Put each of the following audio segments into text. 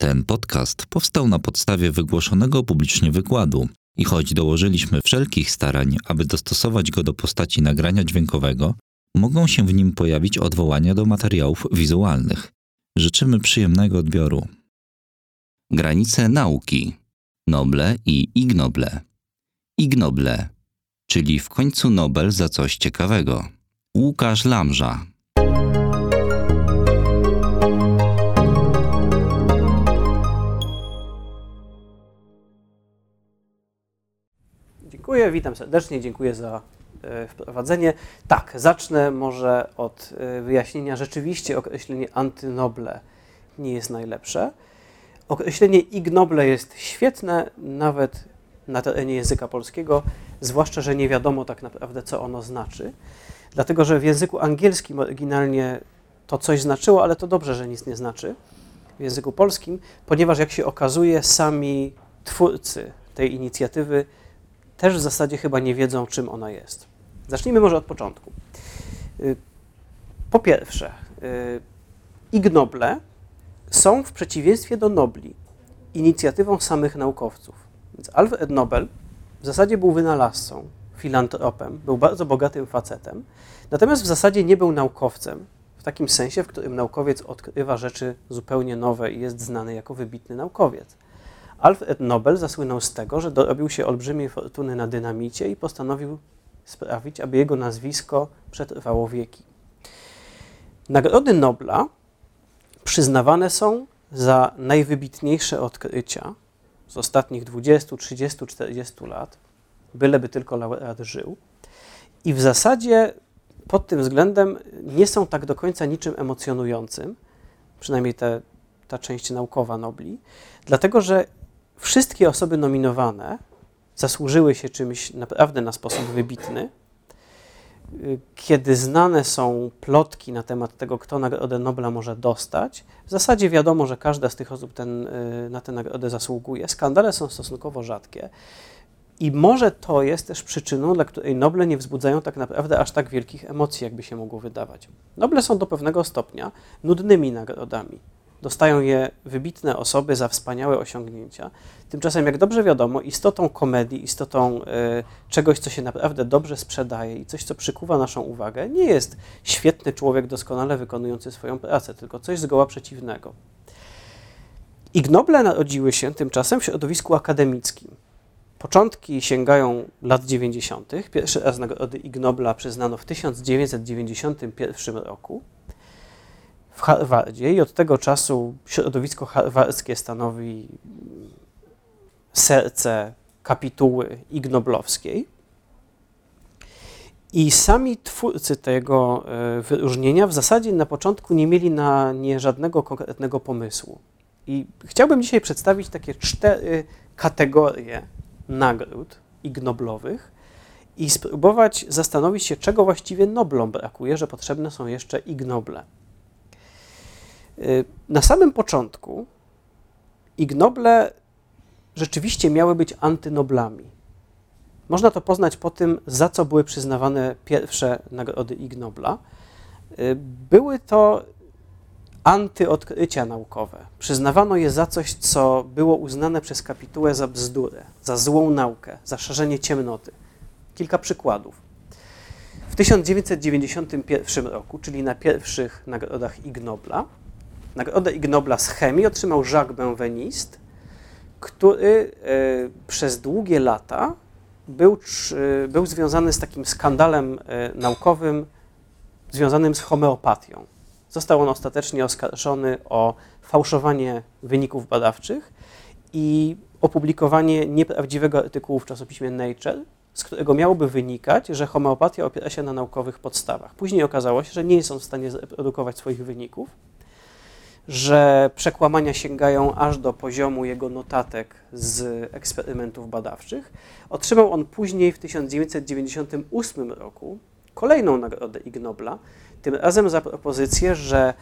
Ten podcast powstał na podstawie wygłoszonego publicznie wykładu i choć dołożyliśmy wszelkich starań, aby dostosować go do postaci nagrania dźwiękowego, mogą się w nim pojawić odwołania do materiałów wizualnych. Życzymy przyjemnego odbioru. Granice nauki. Noble i ignoble. Ignoble, czyli w końcu Nobel za coś ciekawego. Łukasz Lamża. Dziękuję, witam serdecznie, dziękuję za e, wprowadzenie. Tak, zacznę może od e, wyjaśnienia. Rzeczywiście określenie antynoble nie jest najlepsze. Określenie ignoble jest świetne, nawet na terenie języka polskiego, zwłaszcza, że nie wiadomo tak naprawdę, co ono znaczy. Dlatego, że w języku angielskim oryginalnie to coś znaczyło, ale to dobrze, że nic nie znaczy w języku polskim, ponieważ jak się okazuje, sami twórcy tej inicjatywy też w zasadzie chyba nie wiedzą, czym ona jest. Zacznijmy może od początku. Y, po pierwsze, y, ignoble są w przeciwieństwie do nobli inicjatywą samych naukowców. Więc Alfred Nobel w zasadzie był wynalazcą, filantropem, był bardzo bogatym facetem, natomiast w zasadzie nie był naukowcem, w takim sensie, w którym naukowiec odkrywa rzeczy zupełnie nowe i jest znany jako wybitny naukowiec. Alfred Nobel zasłynął z tego, że dorobił się olbrzymiej fortuny na dynamicie i postanowił sprawić, aby jego nazwisko przetrwało wieki. Nagrody Nobla przyznawane są za najwybitniejsze odkrycia z ostatnich 20, 30, 40 lat, byleby tylko laureat żył. I w zasadzie pod tym względem nie są tak do końca niczym emocjonującym, przynajmniej te, ta część naukowa Nobli, dlatego że wszystkie osoby nominowane zasłużyły się czymś naprawdę na sposób wybitny. Kiedy znane są plotki na temat tego, kto Nagrodę Nobla może dostać, w zasadzie wiadomo, że każda z tych osób ten, y, na tę nagrodę zasługuje. Skandale są stosunkowo rzadkie. I może to jest też przyczyną, dla której Noble nie wzbudzają tak naprawdę aż tak wielkich emocji, jakby się mogło wydawać. Noble są do pewnego stopnia nudnymi nagrodami. Dostają je wybitne osoby za wspaniałe osiągnięcia. Tymczasem, jak dobrze wiadomo, istotą komedii, istotą y, czegoś, co się naprawdę dobrze sprzedaje i coś, co przykuwa naszą uwagę, nie jest świetny człowiek doskonale wykonujący swoją pracę, tylko coś zgoła przeciwnego. Ig Noble narodziły się tymczasem w środowisku akademickim. Początki sięgają lat 90. Pierwszy raz nagrody Ig Nobla przyznano w 1991 roku w Harvardzie i od tego czasu środowisko harwardzkie stanowi serce kapituły ignoblowskiej. I sami twórcy tego e, wyróżnienia w zasadzie na początku nie mieli na nie żadnego konkretnego pomysłu. I chciałbym dzisiaj przedstawić takie cztery kategorie nagród ignoblowych i spróbować zastanowić się, czego właściwie noblom brakuje, że potrzebne są jeszcze ignoble. Y, na samym początku ignoble rzeczywiście miały być antynoblami. Można to poznać po tym, za co były przyznawane pierwsze nagrody Ignobla. Y, były to antyodkrycia naukowe. Przyznawano je za coś, co było uznane przez kapitułę za bzdurę, za złą naukę, za szerzenie ciemnoty. Kilka przykładów. W 1991 roku, czyli na pierwszych nagrodach Ignobla, Nagrodę Ig Nobla z chemii otrzymał Jacques Benveniste, który e, przez długie lata był, był związany z takim skandalem e, naukowym związanym z homeopatią. Został on ostatecznie oskarżony o fałszowanie wyników badawczych i opublikowanie nieprawdziwego artykułu w czasopiśmie Nature, z którego miałoby wynikać, że homeopatia opiera się na naukowych podstawach. Później okazało się, że nie on w stanie zreprodukować swoich wyników że przekłamania sięgają aż do poziomu jego notatek z eksperymentów badawczych. Otrzymał on później w 1998 roku kolejną nagrodę Ig Nobla, tym razem za propozycję, że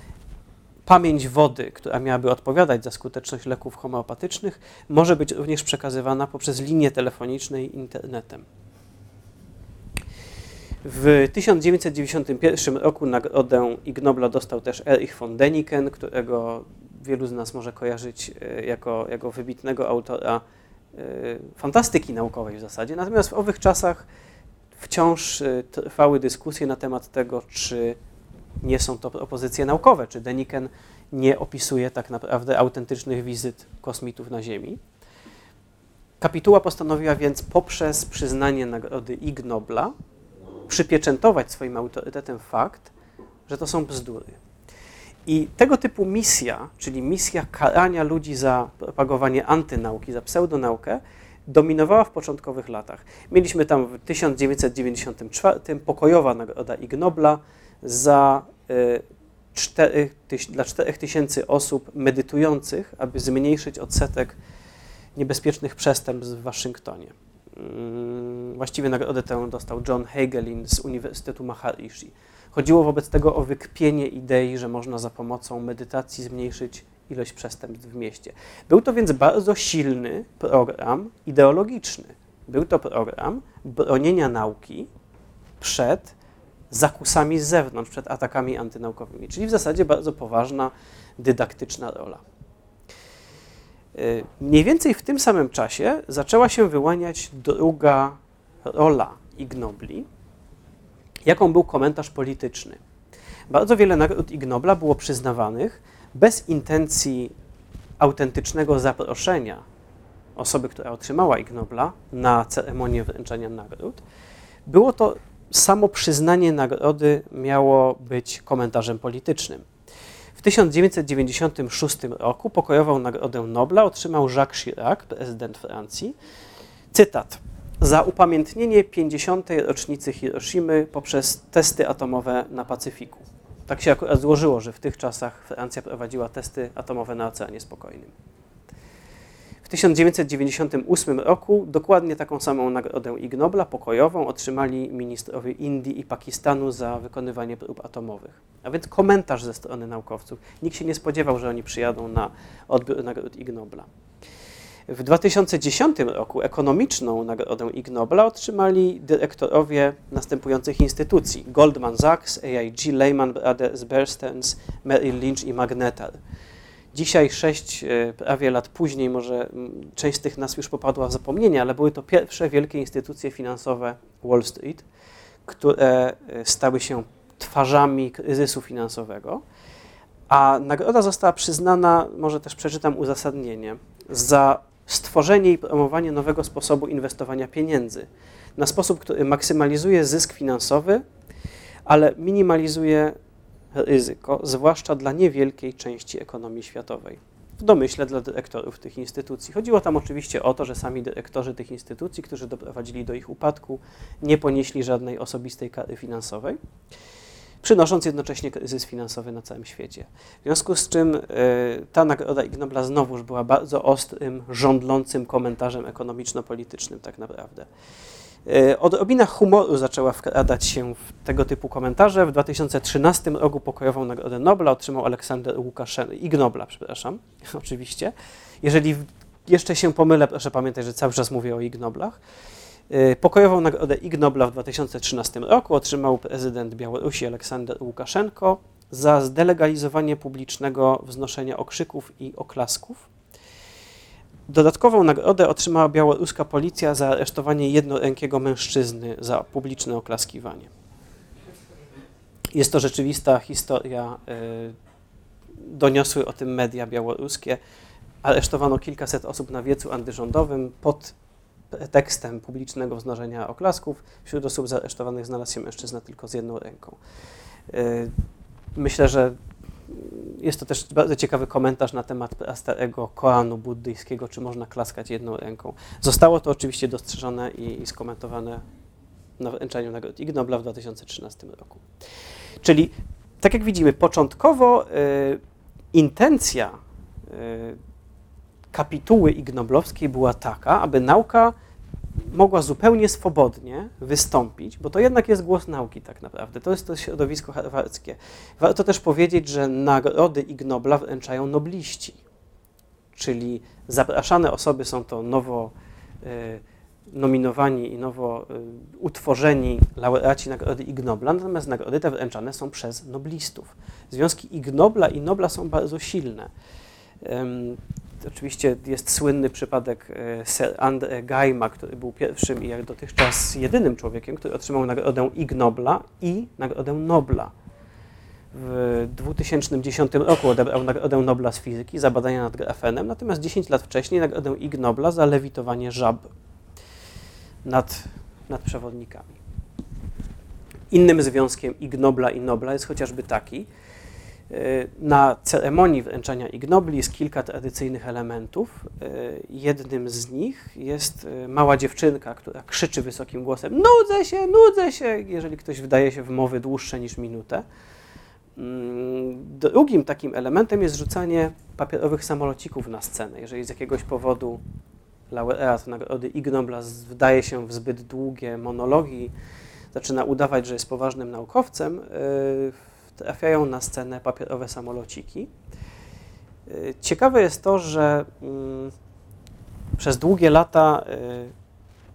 pamięć wody, która miałaby odpowiadać za skuteczność leków homeopatycznych, może być również przekazywana poprzez linie telefoniczne i internetem. W 1991 roku nagrodę Ig Nobla dostał też Erich von Däniken, którego wielu z nas może kojarzyć jako, jako wybitnego autora fantastyki naukowej w zasadzie. Natomiast w owych czasach wciąż trwały dyskusje na temat tego, czy nie są to propozycje naukowe, czy Deniken nie opisuje tak naprawdę autentycznych wizyt kosmitów na Ziemi. Kapituła postanowiła więc poprzez przyznanie nagrody Ig Nobla przypieczętować swoim autorytetem fakt, że to są bzdury. I tego typu misja, czyli misja karania ludzi za propagowanie antynauki, za pseudonaukę, dominowała w początkowych latach. Mieliśmy tam w 1994 pokojowa nagroda Ig Nobla za 4, y, dla 4000 osób medytujących, aby zmniejszyć odsetek niebezpiecznych przestępstw w Waszyngtonie. Mm, właściwie nagrodę tę dostał John Hagelin z Uniwersytetu Maharishi. Chodziło wobec tego o wykpienie idei, że można za pomocą medytacji zmniejszyć ilość przestępstw w mieście. Był to więc bardzo silny program ideologiczny. Był to program bronienia nauki przed zakusami z zewnątrz, przed atakami antynaukowymi, czyli w zasadzie bardzo poważna, dydaktyczna rola. Y, mniej więcej w tym samym czasie zaczęła się wyłaniać druga rola Ignobli, jaką był komentarz polityczny. Bardzo wiele nagród Ignobla było przyznawanych bez intencji autentycznego zaproszenia osoby, która otrzymała Ignobla na ceremonię wręczania nagród. Było to samo przyznanie nagrody miało być komentarzem politycznym. W 1996 roku pokojową Nagrodę Nobla otrzymał Jacques Chirac, prezydent Francji. Cytat. Za upamiętnienie 50. rocznicy Hiroshimy poprzez testy atomowe na Pacyfiku. Tak się akurat złożyło, że w tych czasach Francja prowadziła testy atomowe na Oceanie Spokojnym. W 1998 roku dokładnie taką samą nagrodę Ig Nobla pokojową otrzymali ministrowie Indii i Pakistanu za wykonywanie prób atomowych. A więc komentarz ze strony naukowców. Nikt się nie spodziewał, że oni przyjadą na odbiór nagród Ig Nobla. W 2010 roku ekonomiczną nagrodę Ig Nobla otrzymali dyrektorowie następujących instytucji: Goldman Sachs, AIG, Lehman Brothers, Bear Stearns, Merrill Lynch i Magnetar. Dzisiaj, sześć e, prawie lat później, może część z tych nazw już popadła w zapomnienie, ale były to pierwsze wielkie instytucje finansowe Wall Street, które e, stały się twarzami kryzysu finansowego. A nagroda została przyznana, może też przeczytam uzasadnienie, za stworzenie i promowanie nowego sposobu inwestowania pieniędzy na sposób, który maksymalizuje zysk finansowy, ale minimalizuje ryzyko, zwłaszcza dla niewielkiej części ekonomii światowej. W domyśle dla dyrektorów tych instytucji. Chodziło tam oczywiście o to, że sami dyrektorzy tych instytucji, którzy doprowadzili do ich upadku, nie ponieśli żadnej osobistej kary finansowej, przynosząc jednocześnie kryzys finansowy na całym świecie. W związku z czym y, ta nagroda Ig Nobla znowuż była bardzo ostrym, żądlącym komentarzem ekonomiczno-politycznym tak naprawdę. E, odrobina humoru zaczęła wkradać się w tego typu komentarze. W 2013 roku pokojową Nagrodę Nobla otrzymał Aleksander Łukaszenko, Ig Nobla, przepraszam, oczywiście. Jeżeli jeszcze się pomylę, proszę pamiętać, że cały czas mówię o Ig Noblach. E, pokojową Nagrodę Ig Nobla w 2013 roku otrzymał prezydent Białorusi Aleksander Łukaszenko za zdelegalizowanie publicznego wznoszenia okrzyków i oklasków Dodatkową nagrodę otrzymała białoruska policja za aresztowanie jednorękiego mężczyzny za publiczne oklaskiwanie. Jest to rzeczywista historia. Y, doniosły o tym media białoruskie. Aresztowano kilkaset osób na wiecu antyrządowym pod tekstem publicznego wznożenia oklasków. Wśród osób zaresztowanych znalazł się mężczyzna tylko z jedną ręką. Y, myślę, że jest to też bardzo ciekawy komentarz na temat starego Koranu buddyjskiego, czy można klaskać jedną ręką. Zostało to oczywiście dostrzeżone i, skomentowane na wręczeniu nagrody Ig Nobla w 2013 roku. Czyli, tak jak widzimy, początkowo y, intencja y, kapituły ignoblowskiej była taka, aby nauka mogła zupełnie swobodnie wystąpić, bo to jednak jest głos nauki tak naprawdę, to jest to środowisko harwardzkie. Warto też powiedzieć, że nagrody Ig Nobla wręczają nobliści, czyli zapraszane osoby są to nowo y, nominowani i nowo y, utworzeni laureaci nagrody Ig Nobla, natomiast nagrody te wręczane są przez noblistów. Związki Ig Nobla i Nobla są bardzo silne. Oczywiście jest słynny przypadek e, Andre Geima, który był pierwszym i jak dotychczas jedynym człowiekiem, który otrzymał nagrodę Ig Nobla i nagrodę Nobla. W 2010 roku odebrał nagrodę Nobla z fizyki za badania nad grafenem, natomiast 10 lat wcześniej nagrodę Ig Nobla za lewitowanie żab nad, nad przewodnikami. Innym związkiem Ig Nobla i Nobla jest chociażby taki, na ceremonii wręczania Ignobli jest kilka tradycyjnych elementów. Y, jednym z nich jest y, mała dziewczynka, która krzyczy wysokim głosem: Nudzę się, nudzę się, jeżeli ktoś wdaje się w mowy dłuższe niż minutę. Mm, drugim takim elementem jest rzucanie papierowych samolocików na scenę. Jeżeli z jakiegoś powodu laureat nagrody Ig Nobla wdaje się w zbyt długie monologi, zaczyna udawać, że jest poważnym naukowcem, trafiają na scenę papierowe samolociki. Y, ciekawe jest to, że mm, przez długie lata y,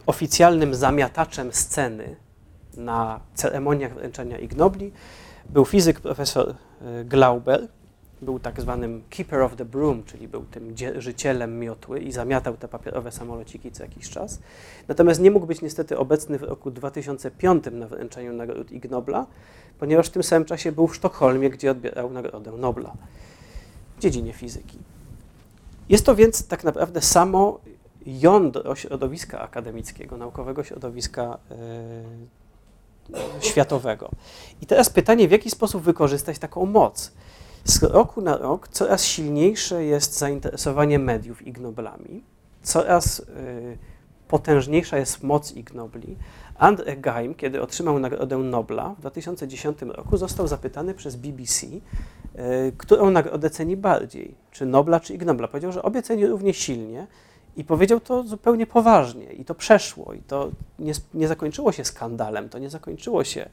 oficjalnym zamiataczem sceny na ceremoniach wręczenia Ignobli był fizyk profesor y, Glauber, był tak zwanym keeper of the broom, czyli był tym życielem miotły i zamiatał te papierowe samolociki co jakiś czas. Natomiast nie mógł być niestety obecny w roku 2005 na wręczeniu nagród Ig Nobla, ponieważ w tym samym czasie był w Sztokholmie, gdzie odbierał nagrodę Nobla w dziedzinie fizyki. Jest to więc tak naprawdę samo jądro środowiska akademickiego, naukowego środowiska yy, światowego. I teraz pytanie, w jaki sposób wykorzystać taką moc? Z roku na rok coraz silniejsze jest zainteresowanie mediów ignoblami, coraz y, potężniejsza jest moc ignobli. Andre Geim, kiedy otrzymał Nagrodę Nobla w 2010 roku, został zapytany przez BBC, y, którą nagrodę ceni bardziej, czy Nobla, czy Ignobla. Powiedział, że obie ceni równie silnie i powiedział to zupełnie poważnie i to przeszło i to nie, nie zakończyło się skandalem, to nie zakończyło się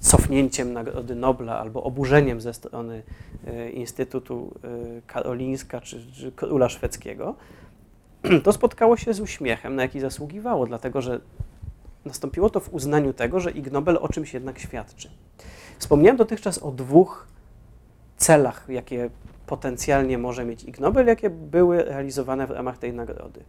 cofnięciem Nagrody Nobla albo oburzeniem ze strony e, Instytutu e, Karolińska czy, czy Króla Szwedzkiego, to spotkało się z uśmiechem, na jaki zasługiwało, dlatego że nastąpiło to w uznaniu tego, że Ig Nobel o czymś jednak świadczy. Wspomniałem dotychczas o dwóch celach, jakie potencjalnie może mieć Ig Nobel, jakie były realizowane w ramach tej nagrody.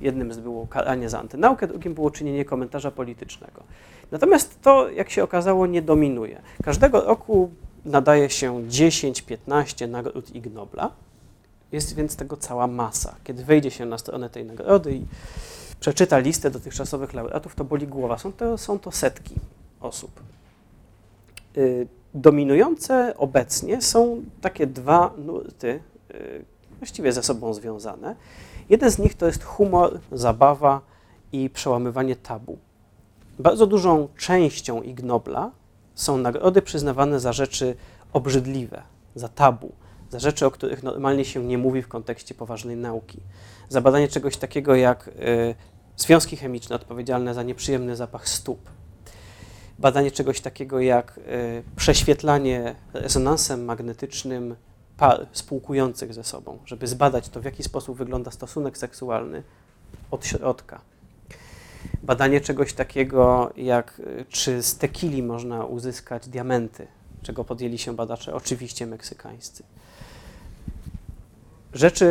Jednym z było karanie za antynaukę, drugim było czynienie komentarza politycznego. Natomiast to, jak się okazało, nie dominuje. Każdego roku nadaje się 10-15 nagród Ig Nobla. Jest więc tego cała masa. Kiedy wejdzie się na stronę tej nagrody i przeczyta listę dotychczasowych laureatów, to boli głowa. Są to, są to setki osób. Y, dominujące obecnie są takie dwa nurty, y, właściwie ze sobą związane. Jeden z nich to jest humor, zabawa i przełamywanie tabu. Bardzo dużą częścią Ig Nobla są nagrody przyznawane za rzeczy obrzydliwe, za tabu, za rzeczy, o których normalnie się nie mówi w kontekście poważnej nauki. Za badanie czegoś takiego jak y, związki chemiczne odpowiedzialne za nieprzyjemny zapach stóp. Badanie czegoś takiego jak y, prześwietlanie rezonansem magnetycznym par spółkujących ze sobą, żeby zbadać to, w jaki sposób wygląda stosunek seksualny od środka badanie czegoś takiego, jak y, czy z tequili można uzyskać diamenty, czego podjęli się badacze, oczywiście meksykańscy. Rzeczy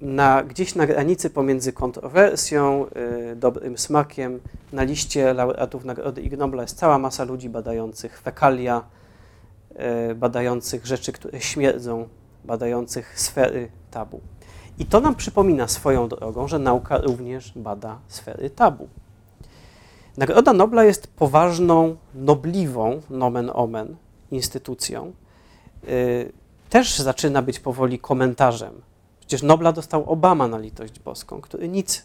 y, na, gdzieś na granicy pomiędzy kontrowersją, y, dobrym smakiem, na liście laureatów Nagrody Ig Nobla jest cała masa ludzi badających fekalia, badających rzeczy, które śmierdzą, badających sfery tabu. I to nam przypomina swoją drogą, że nauka również bada sfery tabu. Nagroda Nobla jest poważną, nobliwą, nomen omen, instytucją. Yy, też zaczyna być powoli komentarzem. Przecież Nobla dostał Obama na litość boską, który nic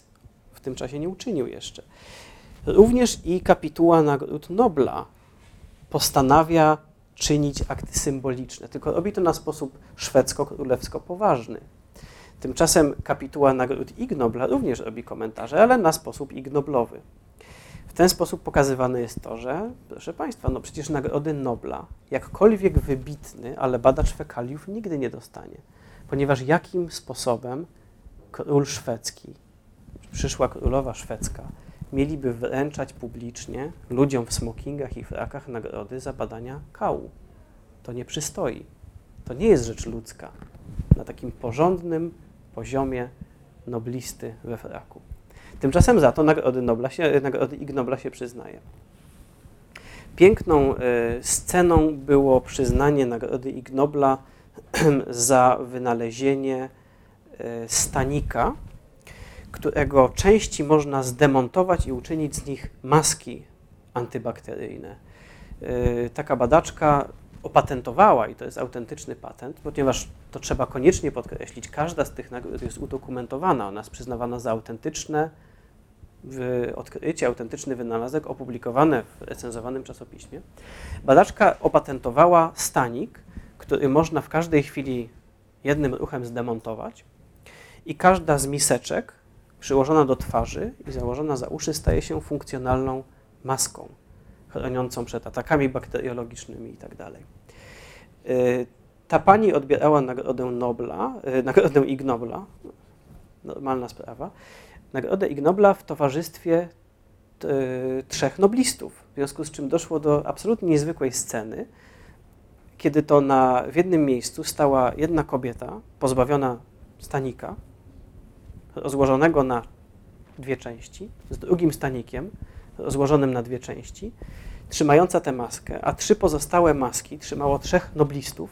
w tym czasie nie uczynił jeszcze. Również i kapituła nagród Nobla postanawia czynić akty symboliczne, tylko robi to na sposób szwedzko-królewsko poważny. Tymczasem kapituła nagród Ig Nobla również robi komentarze, ale na sposób ignoblowy. W ten sposób pokazywane jest to, że, proszę Państwa, no przecież nagrody Nobla, jakkolwiek wybitny, ale badacz fekaliów nigdy nie dostanie. Ponieważ jakim sposobem król szwedzki, przyszła królowa szwedzka, mieliby wręczać publicznie ludziom w smokingach i frakach nagrody za badania kału? To nie przystoi. To nie jest rzecz ludzka na takim porządnym poziomie noblisty we fraku. Tymczasem za to nagrody, Nobla się, nagrody Ig Nobla się przyznaje. Piękną y, sceną było przyznanie nagrody Ig Nobla za wynalezienie y, stanika, którego części można zdemontować i uczynić z nich maski antybakteryjne. Y, taka badaczka opatentowała, i to jest autentyczny patent, ponieważ to trzeba koniecznie podkreślić, każda z tych nagród jest udokumentowana, ona jest przyznawana za autentyczne odkrycie, autentyczny wynalazek opublikowane w recenzowanym czasopiśmie. Badaczka opatentowała stanik, który można w każdej chwili jednym ruchem zdemontować i każda z miseczek przyłożona do twarzy i założona za uszy staje się funkcjonalną maską chroniącą przed atakami bakteriologicznymi itd. Tak y, ta pani odbierała nagrodę Nobla, y, nagrodę Ig Nobla, normalna sprawa, nagrodę Ig w towarzystwie y, trzech noblistów, w związku z czym doszło do absolutnie niezwykłej sceny, kiedy to na, w jednym miejscu stała jedna kobieta pozbawiona stanika, rozłożonego na dwie części, z drugim stanikiem, rozłożonym na dwie części, trzymająca tę maskę, a trzy pozostałe maski trzymało trzech noblistów.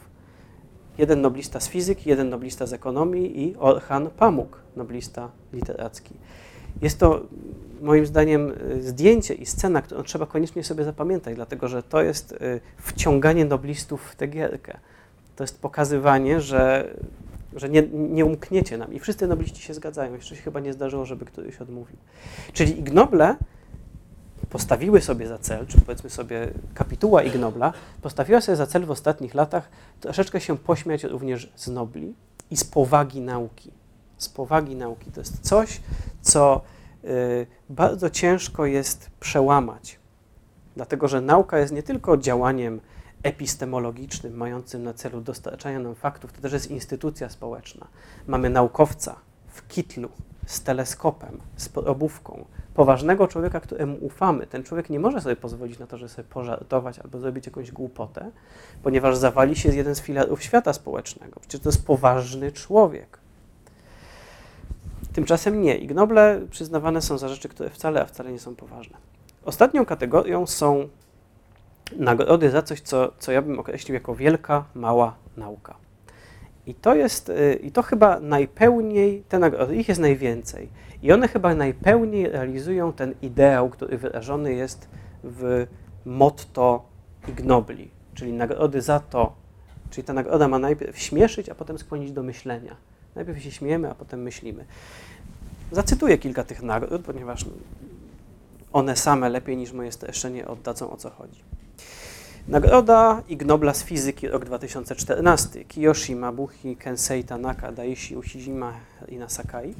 Jeden noblista z fizyki, jeden noblista z ekonomii i Orhan Pamuk, noblista literacki. Jest to moim zdaniem zdjęcie i scena, którą trzeba koniecznie sobie zapamiętać, dlatego że to jest y, wciąganie noblistów w tę gierkę. To jest pokazywanie, że, że nie, nie umkniecie nam. I wszyscy nobliści się zgadzają. Jeszcze się chyba nie zdarzyło, żeby któryś odmówił. Czyli Ig Noble postawiły sobie za cel, czy powiedzmy sobie kapituła Ig Nobla, postawiła sobie za cel w ostatnich latach troszeczkę się pośmiać również z Nobli i z powagi nauki. Z powagi nauki. To jest coś, co y, bardzo ciężko jest przełamać, dlatego że nauka jest nie tylko działaniem epistemologicznym, mającym na celu dostarczanie nam faktów, to też jest instytucja społeczna. Mamy naukowca w kitlu, z teleskopem, z probówką, poważnego człowieka, któremu ufamy. Ten człowiek nie może sobie pozwolić na to, żeby sobie pożartować albo zrobić jakąś głupotę, ponieważ zawali się jeden z filarów świata społecznego. Przecież to jest poważny człowiek. Tymczasem nie. Ignoble przyznawane są za rzeczy, które wcale, a wcale nie są poważne. Ostatnią kategorią są nagrody za coś, co, co ja bym określił jako wielka, mała nauka. I to jest, y, i to chyba najpełniej, te nagrody, ich jest najwięcej. I one chyba najpełniej realizują ten ideał, który wyrażony jest w motto Ignobli, czyli nagrody za to, czyli ta nagroda ma najpierw śmieszyć, a potem skłonić do myślenia. Najpierw się śmiejemy, a potem myślimy. Zacytuję kilka tych nagród, ponieważ one same lepiej niż moje streszczenie oddadzą o co chodzi. Nagroda Ig Nobla z fizyki rok 2014 Kiyoshi Mabuchi Kensei Tanaka Daishi Ushijima Ina Sakai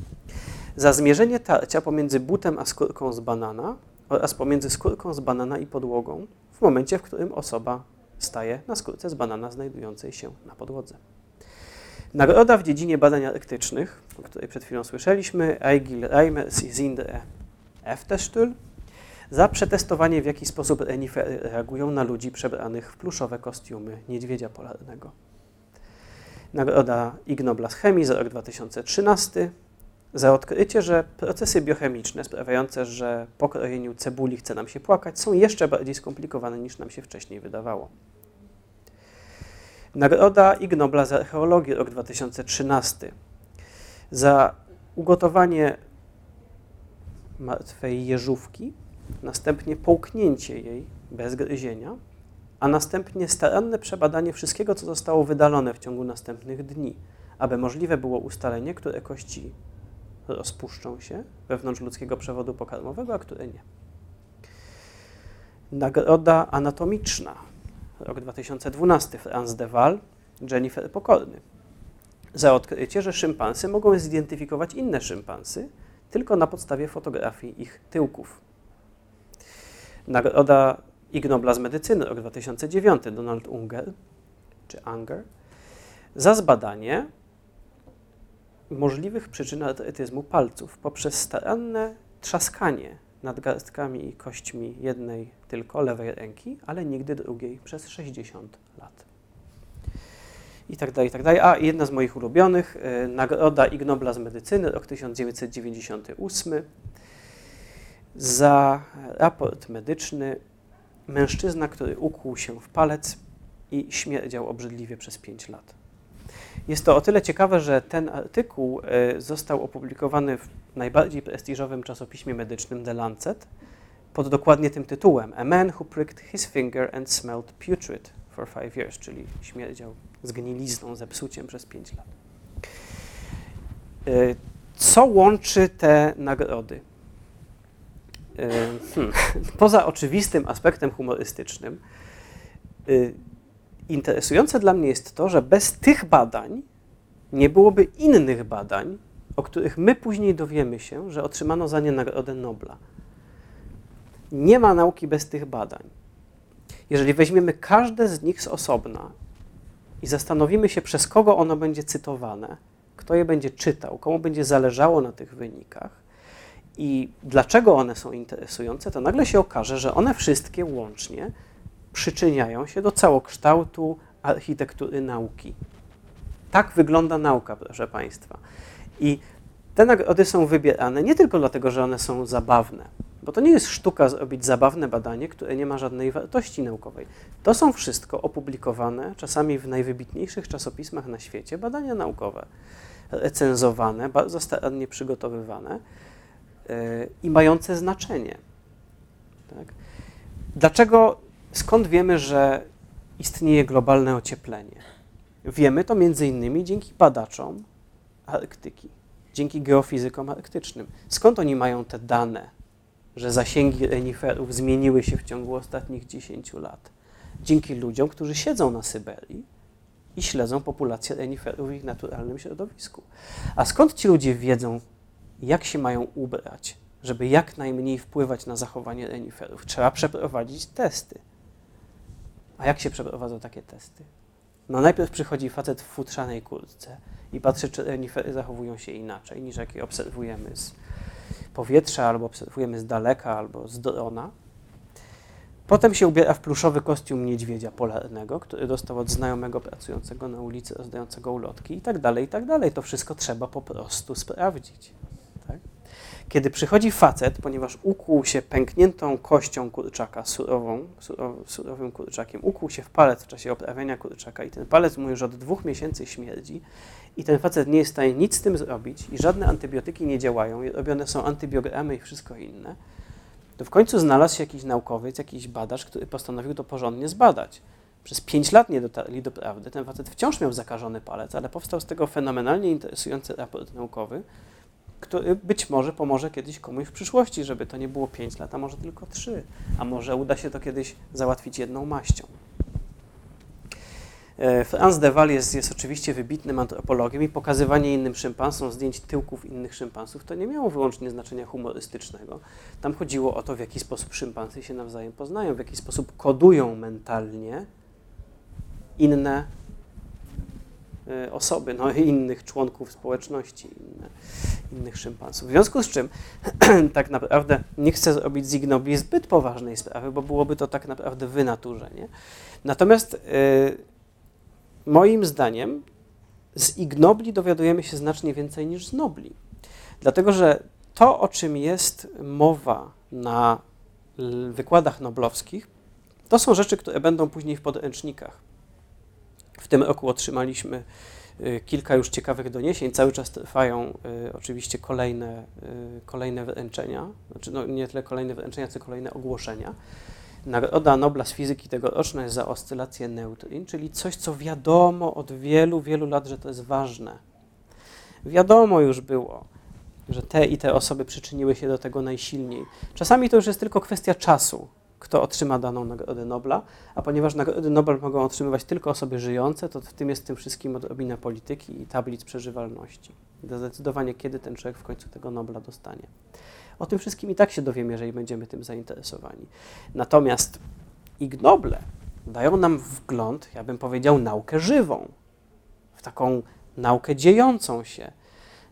za zmierzenie tarcia pomiędzy butem a skórką z banana oraz pomiędzy skórką z banana i podłogą w momencie, w którym osoba staje na skórce z banana znajdującej się na podłodze. Nagroda w dziedzinie badań elektrycznych, o której przed chwilą słyszeliśmy, Eigil Reimers i Zindre Efterstuhl za przetestowanie, w jaki sposób renifery reagują na ludzi przebranych w pluszowe kostiumy niedźwiedzia polarnego. Nagroda Ig Nobla z chemii za rok 2013 za odkrycie, że procesy biochemiczne sprawiające, że po krojeniu cebuli chce nam się płakać, są jeszcze bardziej skomplikowane niż nam się wcześniej wydawało. Nagroda Ig Nobla za archeologię rok 2013 za ugotowanie martwej jeżówki następnie połknięcie jej bez gryzienia, a następnie staranne przebadanie wszystkiego, co zostało wydalone w ciągu następnych dni, aby możliwe było ustalenie, które kości rozpuszczą się wewnątrz ludzkiego przewodu pokarmowego, a które nie. Nagroda anatomiczna, rok 2012, Franz de Waal, Jennifer Pokorny, za odkrycie, że szympansy mogą zidentyfikować inne szympansy tylko na podstawie fotografii ich tyłków. Nagroda Ig Nobla z medycyny rok 2009 Donald Unger, czy Unger, za zbadanie możliwych przyczyn artretyzmu palców poprzez staranne trzaskanie nadgarstkami i kośćmi jednej tylko lewej ręki, ale nigdy drugiej przez 60 lat. i tak dalej, i tak dalej. A jedna z moich ulubionych, y, Nagroda Ig Nobla z medycyny, rok 1998, za raport medyczny mężczyzna, który ukłuł się w palec i śmierdział obrzydliwie przez 5 lat. Jest to o tyle ciekawe, że ten artykuł y, został opublikowany w najbardziej prestiżowym czasopiśmie medycznym The Lancet pod dokładnie tym tytułem A man who pricked his finger and smelled putrid for five years, czyli śmierdział zgnilizną, zepsuciem przez 5 lat. Y, co łączy te nagrody? Y, hmm, poza oczywistym aspektem humorystycznym, interesujące dla mnie jest to, że bez tych badań nie byłoby innych badań, o których my później dowiemy się, że otrzymano za nie Nagrodę Nobla. Nie ma nauki bez tych badań. Jeżeli weźmiemy każde z nich z osobna i zastanowimy się, przez kogo ono będzie cytowane, kto je będzie czytał, komu będzie zależało na tych wynikach i dlaczego one są interesujące, to nagle się okaże, że one wszystkie łącznie przyczyniają się do całokształtu architektury nauki. Tak wygląda nauka, proszę Państwa. I te nagrody są wybierane nie tylko dlatego, że one są zabawne, bo to nie jest sztuka zrobić zabawne badanie, które nie ma żadnej wartości naukowej. To są wszystko opublikowane, czasami w najwybitniejszych czasopismach na świecie, badania naukowe, recenzowane, bardzo starannie przygotowywane i mające znaczenie. Tak? Dlaczego Skąd wiemy, że istnieje globalne ocieplenie? Wiemy to między innymi dzięki badaczom Arktyki, dzięki geofizykom arktycznym. Skąd oni mają te dane, że zasięgi reniferów zmieniły się w ciągu ostatnich 10 lat? Dzięki ludziom, którzy siedzą na Syberii i śledzą populację reniferów w ich naturalnym środowisku. A skąd ci ludzie wiedzą, jak się mają ubrać, żeby jak najmniej wpływać na zachowanie reniferów? Trzeba przeprowadzić testy. A jak się przeprowadza takie testy? No najpierw przychodzi facet w futrzanej kurtce i patrzy, czy renifery zachowują się inaczej niż jakie obserwujemy z powietrza, albo obserwujemy z daleka, albo z drona. Potem się ubiera w pluszowy kostium niedźwiedzia polarnego, który dostał od znajomego pracującego na ulicy, rozdającego ulotki i tak dalej, i tak dalej. To wszystko trzeba po prostu sprawdzić. Kiedy przychodzi facet, ponieważ ukłuł się pękniętą kością kurczaka, surową, surowym kurczakiem, ukłuł się w palec w czasie oprawiania kurczaka i ten palec mu już od dwóch miesięcy śmierdzi i ten facet nie jest w stanie nic z tym zrobić i żadne antybiotyki nie działają robione są antybiogramy i wszystko inne, to w końcu znalazł się jakiś naukowiec, jakiś badacz, który postanowił to porządnie zbadać. Przez pięć lat nie dotarli do prawdy. Ten facet wciąż miał zakażony palec, ale powstał z tego fenomenalnie interesujący raport naukowy, który być może pomoże kiedyś komuś w przyszłości, żeby to nie było 5 lat, a może tylko 3, a może uda się to kiedyś załatwić jedną maścią. E, Franz de Waal jest, jest oczywiście wybitnym antropologiem i pokazywanie innym szympansom zdjęć tyłków innych szympansów to nie miało wyłącznie znaczenia humorystycznego. Tam chodziło o to, w jaki sposób szympansy się nawzajem poznają, w jaki sposób kodują mentalnie inne Y, osoby, no innych członków społeczności, inne, innych szympansów. W związku z czym tak naprawdę nie chcę zrobić z Ignobli zbyt poważnej sprawy, bo byłoby to tak naprawdę wynaturzenie. Natomiast y, moim zdaniem z Ignobli dowiadujemy się znacznie więcej niż z Nobli. Dlatego, że to, o czym jest mowa na wykładach noblowskich, to są rzeczy, które będą później w podręcznikach. W tym roku otrzymaliśmy kilka już ciekawych doniesień. Cały czas trwają y, oczywiście kolejne, y, kolejne wręczenia, znaczy no, nie tyle kolejne wręczenia, co kolejne ogłoszenia. Nagroda Nobla z fizyki tegoroczna jest za oscylację neutrin, czyli coś, co wiadomo od wielu, wielu lat, że to jest ważne. Wiadomo już było, że te i te osoby przyczyniły się do tego najsilniej. Czasami to już jest tylko kwestia czasu, kto otrzyma daną Nagrodę Nobla, a ponieważ Nagrody Nobel mogą otrzymywać tylko osoby żyjące, to w tym jest w tym wszystkim odrobina polityki i tablic przeżywalności. Do zdecydowania, kiedy ten człowiek w końcu tego Nobla dostanie. O tym wszystkim i tak się dowiemy, jeżeli będziemy tym zainteresowani. Natomiast Ig Noble dają nam wgląd, ja bym powiedział, naukę żywą, w taką naukę dziejącą się,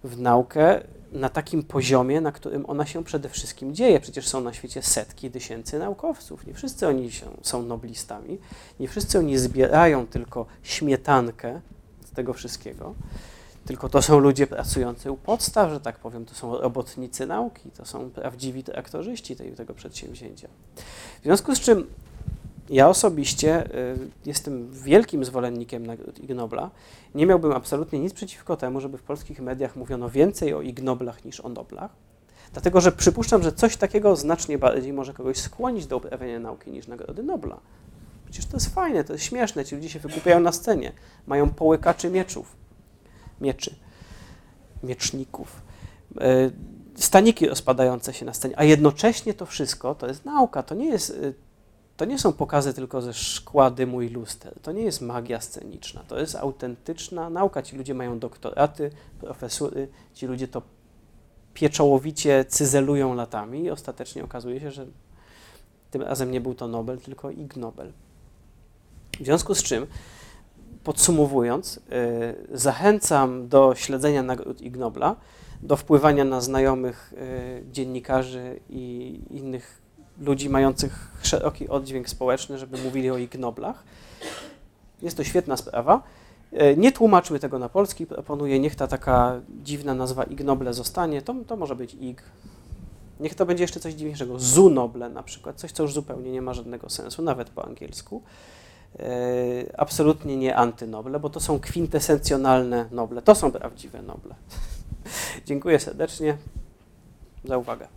w naukę na takim poziomie, na którym ona się przede wszystkim dzieje. Przecież są na świecie setki tysięcy naukowców. Nie wszyscy oni się, są noblistami, nie wszyscy oni zbierają tylko śmietankę tego wszystkiego, tylko to są ludzie pracujący u podstaw, że tak powiem, to są robotnicy nauki, to są prawdziwi traktorzyści tego przedsięwzięcia. W związku z czym ja osobiście y, jestem wielkim zwolennikiem nagród Ig Nobla. Nie miałbym absolutnie nic przeciwko temu, żeby w polskich mediach mówiono więcej o Ig Noblach niż o Noblach. Dlatego, że przypuszczam, że coś takiego znacznie bardziej może kogoś skłonić do uprawiania nauki niż Nagrody Nobla. Przecież to jest fajne, to jest śmieszne, ci ludzie się wykupiają na scenie, mają połykaczy mieczów, mieczy, mieczników, e, staniki rozpadające się na scenie, a jednocześnie to wszystko to jest nauka, to nie jest e, to nie są pokazy tylko ze szkła, dymu i luster. To nie jest magia sceniczna. To jest autentyczna nauka. Ci ludzie mają doktoraty, profesury, ci ludzie to pieczołowicie cyzelują latami i ostatecznie okazuje się, że tym razem nie był to Nobel, tylko Ig Nobel. W związku z czym, podsumowując, yy, zachęcam do śledzenia nagród Ig Nobla, do wpływania na znajomych yy, dziennikarzy i innych ludzi mających szeroki oddźwięk społeczny, żeby mówili o Ig Noblach. Jest to świetna sprawa. E, nie tłumaczyły tego na polski, proponuję, niech ta taka dziwna nazwa Ig Noble zostanie, to, to może być Ig. Niech to będzie jeszcze coś dziwniejszego, Zu Noble na przykład, coś, co już zupełnie nie ma żadnego sensu, nawet po angielsku. E, absolutnie nie antynoble, bo to są kwintesencjonalne noble, to są prawdziwe noble. Dziękuję serdecznie za uwagę.